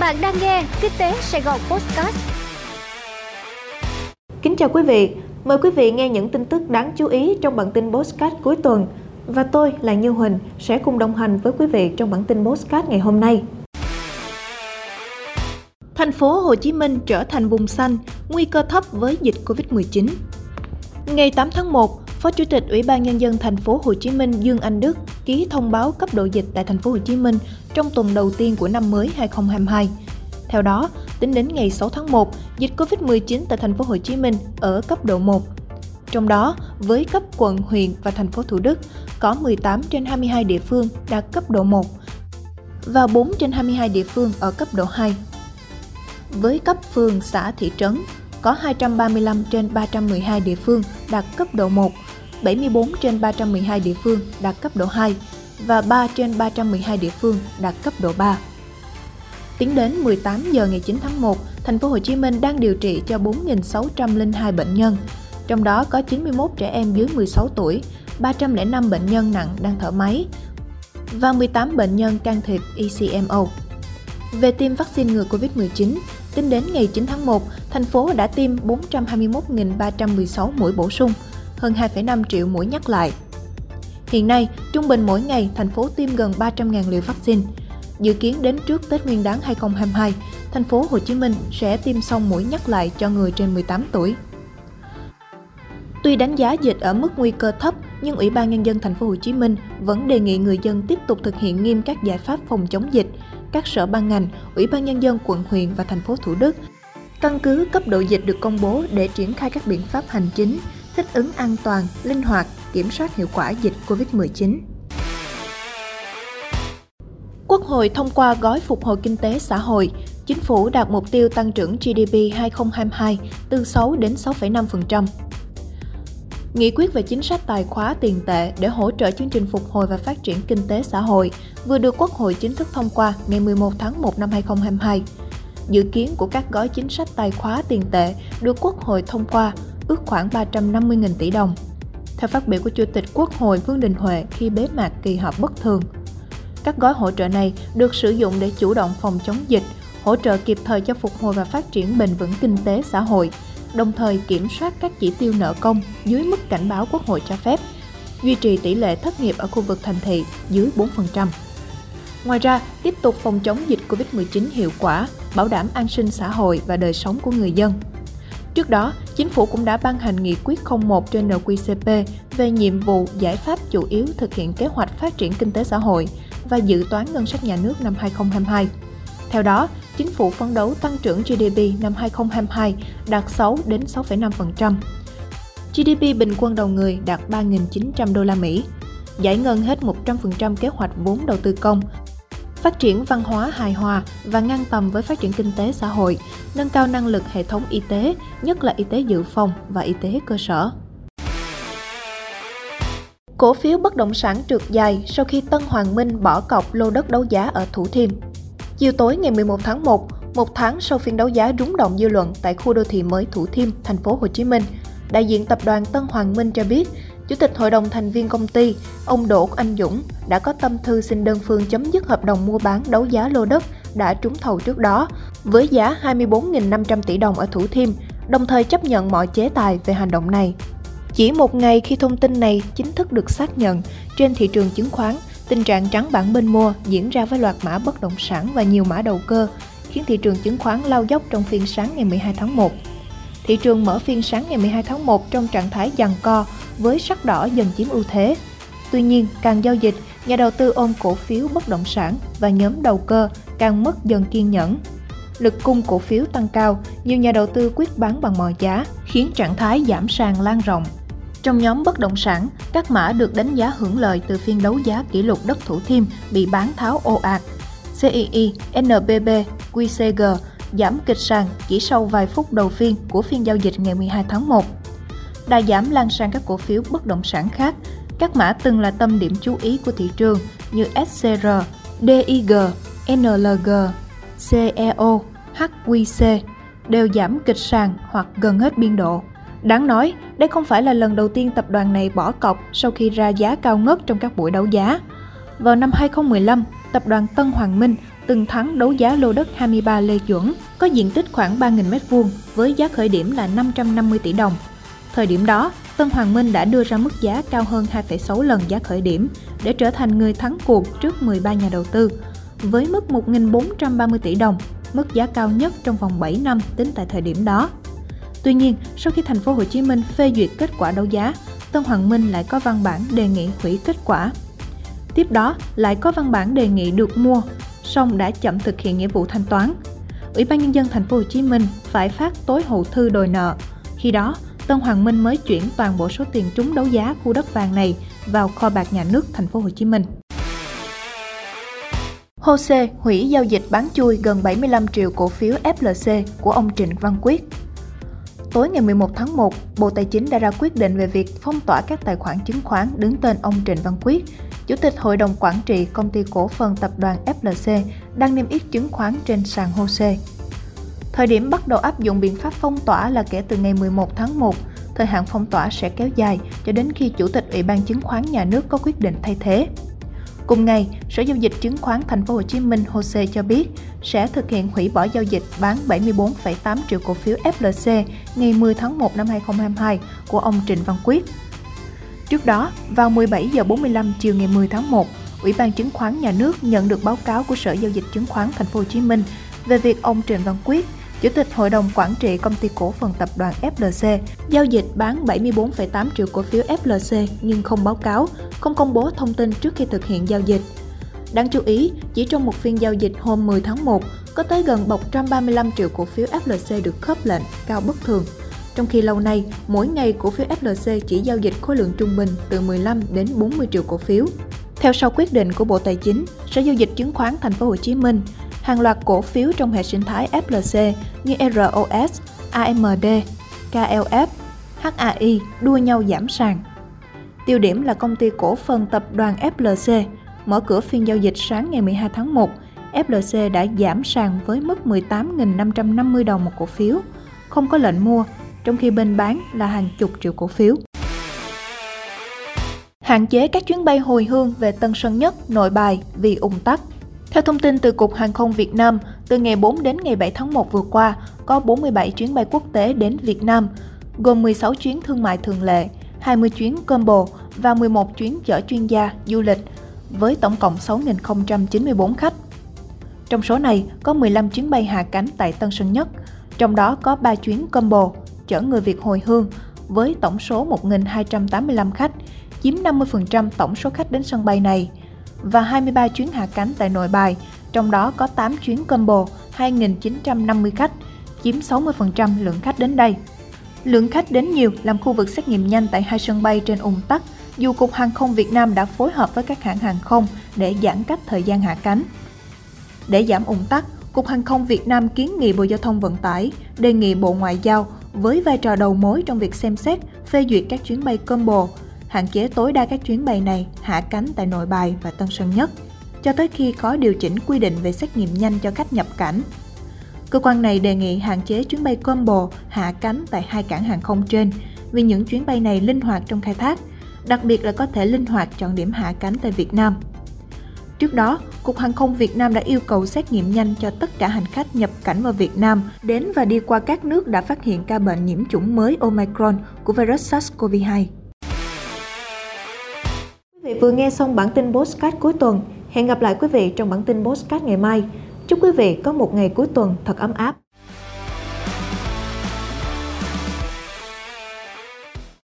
Bạn đang nghe Kinh tế Sài Gòn Podcast. Kính chào quý vị, mời quý vị nghe những tin tức đáng chú ý trong bản tin Postcard cuối tuần. Và tôi là Như Huỳnh sẽ cùng đồng hành với quý vị trong bản tin Postcard ngày hôm nay. Thành phố Hồ Chí Minh trở thành vùng xanh, nguy cơ thấp với dịch Covid-19. Ngày 8 tháng 1, Phó Chủ tịch Ủy ban nhân dân thành phố Hồ Chí Minh Dương Anh Đức ký thông báo cấp độ dịch tại thành phố Hồ Chí Minh trong tuần đầu tiên của năm mới 2022. Theo đó, tính đến ngày 6 tháng 1, dịch Covid-19 tại thành phố Hồ Chí Minh ở cấp độ 1. Trong đó, với cấp quận, huyện và thành phố Thủ Đức, có 18 trên 22 địa phương đạt cấp độ 1 và 4 trên 22 địa phương ở cấp độ 2. Với cấp phường, xã, thị trấn, có 235 trên 312 địa phương đạt cấp độ 1, 74 trên 312 địa phương đạt cấp độ 2 và 3 trên 312 địa phương đạt cấp độ 3. Tính đến 18 giờ ngày 9 tháng 1, thành phố Hồ Chí Minh đang điều trị cho 4.602 bệnh nhân, trong đó có 91 trẻ em dưới 16 tuổi, 305 bệnh nhân nặng đang thở máy và 18 bệnh nhân can thiệp ECMO. Về tiêm vaccine ngừa Covid-19, tính đến ngày 9 tháng 1, thành phố đã tiêm 421.316 mũi bổ sung, hơn 2,5 triệu mũi nhắc lại. Hiện nay, trung bình mỗi ngày thành phố tiêm gần 300.000 liều vaccine. Dự kiến đến trước Tết Nguyên đán 2022, thành phố Hồ Chí Minh sẽ tiêm xong mũi nhắc lại cho người trên 18 tuổi. Tuy đánh giá dịch ở mức nguy cơ thấp, nhưng Ủy ban nhân dân thành phố Hồ Chí Minh vẫn đề nghị người dân tiếp tục thực hiện nghiêm các giải pháp phòng chống dịch. Các sở ban ngành, Ủy ban nhân dân quận huyện và thành phố Thủ Đức căn cứ cấp độ dịch được công bố để triển khai các biện pháp hành chính, thích ứng an toàn, linh hoạt, kiểm soát hiệu quả dịch COVID-19. Quốc hội thông qua gói phục hồi kinh tế xã hội, chính phủ đạt mục tiêu tăng trưởng GDP 2022 từ 6 đến 6,5%. Nghị quyết về chính sách tài khóa tiền tệ để hỗ trợ chương trình phục hồi và phát triển kinh tế xã hội vừa được Quốc hội chính thức thông qua ngày 11 tháng 1 năm 2022. Dự kiến của các gói chính sách tài khóa tiền tệ được Quốc hội thông qua ước khoảng 350.000 tỷ đồng. Theo phát biểu của Chủ tịch Quốc hội Vương Đình Huệ khi bế mạc kỳ họp bất thường, các gói hỗ trợ này được sử dụng để chủ động phòng chống dịch, hỗ trợ kịp thời cho phục hồi và phát triển bền vững kinh tế xã hội, đồng thời kiểm soát các chỉ tiêu nợ công dưới mức cảnh báo Quốc hội cho phép, duy trì tỷ lệ thất nghiệp ở khu vực thành thị dưới 4%. Ngoài ra, tiếp tục phòng chống dịch COVID-19 hiệu quả, bảo đảm an sinh xã hội và đời sống của người dân. Trước đó, Chính phủ cũng đã ban hành nghị quyết 01 trên NQCP về nhiệm vụ giải pháp chủ yếu thực hiện kế hoạch phát triển kinh tế xã hội và dự toán ngân sách nhà nước năm 2022. Theo đó, chính phủ phấn đấu tăng trưởng GDP năm 2022 đạt 6 đến 6,5%. GDP bình quân đầu người đạt 3.900 đô la Mỹ, giải ngân hết 100% kế hoạch vốn đầu tư công, phát triển văn hóa hài hòa và ngang tầm với phát triển kinh tế xã hội, nâng cao năng lực hệ thống y tế, nhất là y tế dự phòng và y tế cơ sở. Cổ phiếu bất động sản trượt dài sau khi Tân Hoàng Minh bỏ cọc lô đất đấu giá ở Thủ Thiêm. Chiều tối ngày 11 tháng 1, một tháng sau phiên đấu giá rúng động dư luận tại khu đô thị mới Thủ Thiêm, thành phố Hồ Chí Minh, đại diện tập đoàn Tân Hoàng Minh cho biết, Chủ tịch Hội đồng thành viên công ty, ông Đỗ Anh Dũng đã có tâm thư xin đơn phương chấm dứt hợp đồng mua bán đấu giá lô đất đã trúng thầu trước đó với giá 24.500 tỷ đồng ở Thủ Thiêm, đồng thời chấp nhận mọi chế tài về hành động này. Chỉ một ngày khi thông tin này chính thức được xác nhận, trên thị trường chứng khoán, tình trạng trắng bản bên mua diễn ra với loạt mã bất động sản và nhiều mã đầu cơ, khiến thị trường chứng khoán lao dốc trong phiên sáng ngày 12 tháng 1. Thị trường mở phiên sáng ngày 12 tháng 1 trong trạng thái giằng co với sắc đỏ dần chiếm ưu thế. Tuy nhiên, càng giao dịch, nhà đầu tư ôm cổ phiếu bất động sản và nhóm đầu cơ càng mất dần kiên nhẫn. Lực cung cổ phiếu tăng cao, nhiều nhà đầu tư quyết bán bằng mọi giá, khiến trạng thái giảm sàn lan rộng. Trong nhóm bất động sản, các mã được đánh giá hưởng lợi từ phiên đấu giá kỷ lục đất Thủ Thiêm bị bán tháo ồ ạt. CII, NBB, QCG giảm kịch sàn chỉ sau vài phút đầu phiên của phiên giao dịch ngày 12 tháng 1 đà giảm lan sang các cổ phiếu bất động sản khác. Các mã từng là tâm điểm chú ý của thị trường như SCR, DIG, NLG, CEO, HQC đều giảm kịch sàn hoặc gần hết biên độ. Đáng nói, đây không phải là lần đầu tiên tập đoàn này bỏ cọc sau khi ra giá cao ngất trong các buổi đấu giá. Vào năm 2015, tập đoàn Tân Hoàng Minh từng thắng đấu giá lô đất 23 Lê Duẩn, có diện tích khoảng 3.000 m2 với giá khởi điểm là 550 tỷ đồng. Thời điểm đó, Tân Hoàng Minh đã đưa ra mức giá cao hơn 2,6 lần giá khởi điểm để trở thành người thắng cuộc trước 13 nhà đầu tư, với mức 1.430 tỷ đồng, mức giá cao nhất trong vòng 7 năm tính tại thời điểm đó. Tuy nhiên, sau khi thành phố Hồ Chí Minh phê duyệt kết quả đấu giá, Tân Hoàng Minh lại có văn bản đề nghị hủy kết quả. Tiếp đó, lại có văn bản đề nghị được mua, song đã chậm thực hiện nghĩa vụ thanh toán. Ủy ban nhân dân thành phố Hồ Chí Minh phải phát tối hậu thư đòi nợ. Khi đó, Tân Hoàng Minh mới chuyển toàn bộ số tiền trúng đấu giá khu đất vàng này vào kho bạc nhà nước thành phố Hồ Chí Minh. HOSE hủy giao dịch bán chui gần 75 triệu cổ phiếu FLC của ông Trịnh Văn Quyết. Tối ngày 11 tháng 1, Bộ Tài chính đã ra quyết định về việc phong tỏa các tài khoản chứng khoán đứng tên ông Trịnh Văn Quyết, Chủ tịch Hội đồng Quản trị Công ty Cổ phần Tập đoàn FLC đang niêm yết chứng khoán trên sàn HOSE. Thời điểm bắt đầu áp dụng biện pháp phong tỏa là kể từ ngày 11 tháng 1, thời hạn phong tỏa sẽ kéo dài cho đến khi Chủ tịch Ủy ban Chứng khoán Nhà nước có quyết định thay thế. Cùng ngày, Sở giao dịch chứng khoán Thành phố Hồ Chí Minh HOSE cho biết sẽ thực hiện hủy bỏ giao dịch bán 74,8 triệu cổ phiếu FLC ngày 10 tháng 1 năm 2022 của ông Trịnh Văn Quyết. Trước đó, vào 17 giờ 45 chiều ngày 10 tháng 1, Ủy ban Chứng khoán Nhà nước nhận được báo cáo của Sở giao dịch chứng khoán Thành phố Hồ Chí Minh về việc ông Trịnh Văn Quyết Chủ tịch Hội đồng Quản trị Công ty Cổ phần Tập đoàn FLC giao dịch bán 74,8 triệu cổ phiếu FLC nhưng không báo cáo, không công bố thông tin trước khi thực hiện giao dịch. Đáng chú ý, chỉ trong một phiên giao dịch hôm 10 tháng 1, có tới gần 135 triệu cổ phiếu FLC được khớp lệnh, cao bất thường. Trong khi lâu nay, mỗi ngày cổ phiếu FLC chỉ giao dịch khối lượng trung bình từ 15 đến 40 triệu cổ phiếu. Theo sau quyết định của Bộ Tài chính, Sở giao dịch chứng khoán Thành phố Hồ Chí Minh hàng loạt cổ phiếu trong hệ sinh thái FLC như ROS, AMD, KLF, HAI đua nhau giảm sàn. Tiêu điểm là công ty cổ phần tập đoàn FLC mở cửa phiên giao dịch sáng ngày 12 tháng 1, FLC đã giảm sàn với mức 18.550 đồng một cổ phiếu, không có lệnh mua, trong khi bên bán là hàng chục triệu cổ phiếu. Hạn chế các chuyến bay hồi hương về Tân Sơn Nhất, Nội Bài vì ủng tắc. Theo thông tin từ Cục Hàng không Việt Nam, từ ngày 4 đến ngày 7 tháng 1 vừa qua, có 47 chuyến bay quốc tế đến Việt Nam, gồm 16 chuyến thương mại thường lệ, 20 chuyến combo và 11 chuyến chở chuyên gia, du lịch, với tổng cộng 6.094 khách. Trong số này, có 15 chuyến bay hạ cánh tại Tân Sơn Nhất, trong đó có 3 chuyến combo chở người Việt hồi hương với tổng số 1.285 khách, chiếm 50% tổng số khách đến sân bay này – và 23 chuyến hạ cánh tại nội bài, trong đó có 8 chuyến combo 2.950 khách, chiếm 60% lượng khách đến đây. Lượng khách đến nhiều làm khu vực xét nghiệm nhanh tại hai sân bay trên ủng tắc, dù Cục Hàng không Việt Nam đã phối hợp với các hãng hàng không để giãn cách thời gian hạ cánh. Để giảm ủng tắc, Cục Hàng không Việt Nam kiến nghị Bộ Giao thông Vận tải đề nghị Bộ Ngoại giao với vai trò đầu mối trong việc xem xét, phê duyệt các chuyến bay combo hạn chế tối đa các chuyến bay này hạ cánh tại Nội Bài và Tân Sơn Nhất, cho tới khi có điều chỉnh quy định về xét nghiệm nhanh cho khách nhập cảnh. Cơ quan này đề nghị hạn chế chuyến bay combo hạ cánh tại hai cảng hàng không trên vì những chuyến bay này linh hoạt trong khai thác, đặc biệt là có thể linh hoạt chọn điểm hạ cánh tại Việt Nam. Trước đó, Cục Hàng không Việt Nam đã yêu cầu xét nghiệm nhanh cho tất cả hành khách nhập cảnh vào Việt Nam đến và đi qua các nước đã phát hiện ca bệnh nhiễm chủng mới Omicron của virus SARS-CoV-2 vừa nghe xong bản tin Postcard cuối tuần. Hẹn gặp lại quý vị trong bản tin Postcard ngày mai. Chúc quý vị có một ngày cuối tuần thật ấm áp.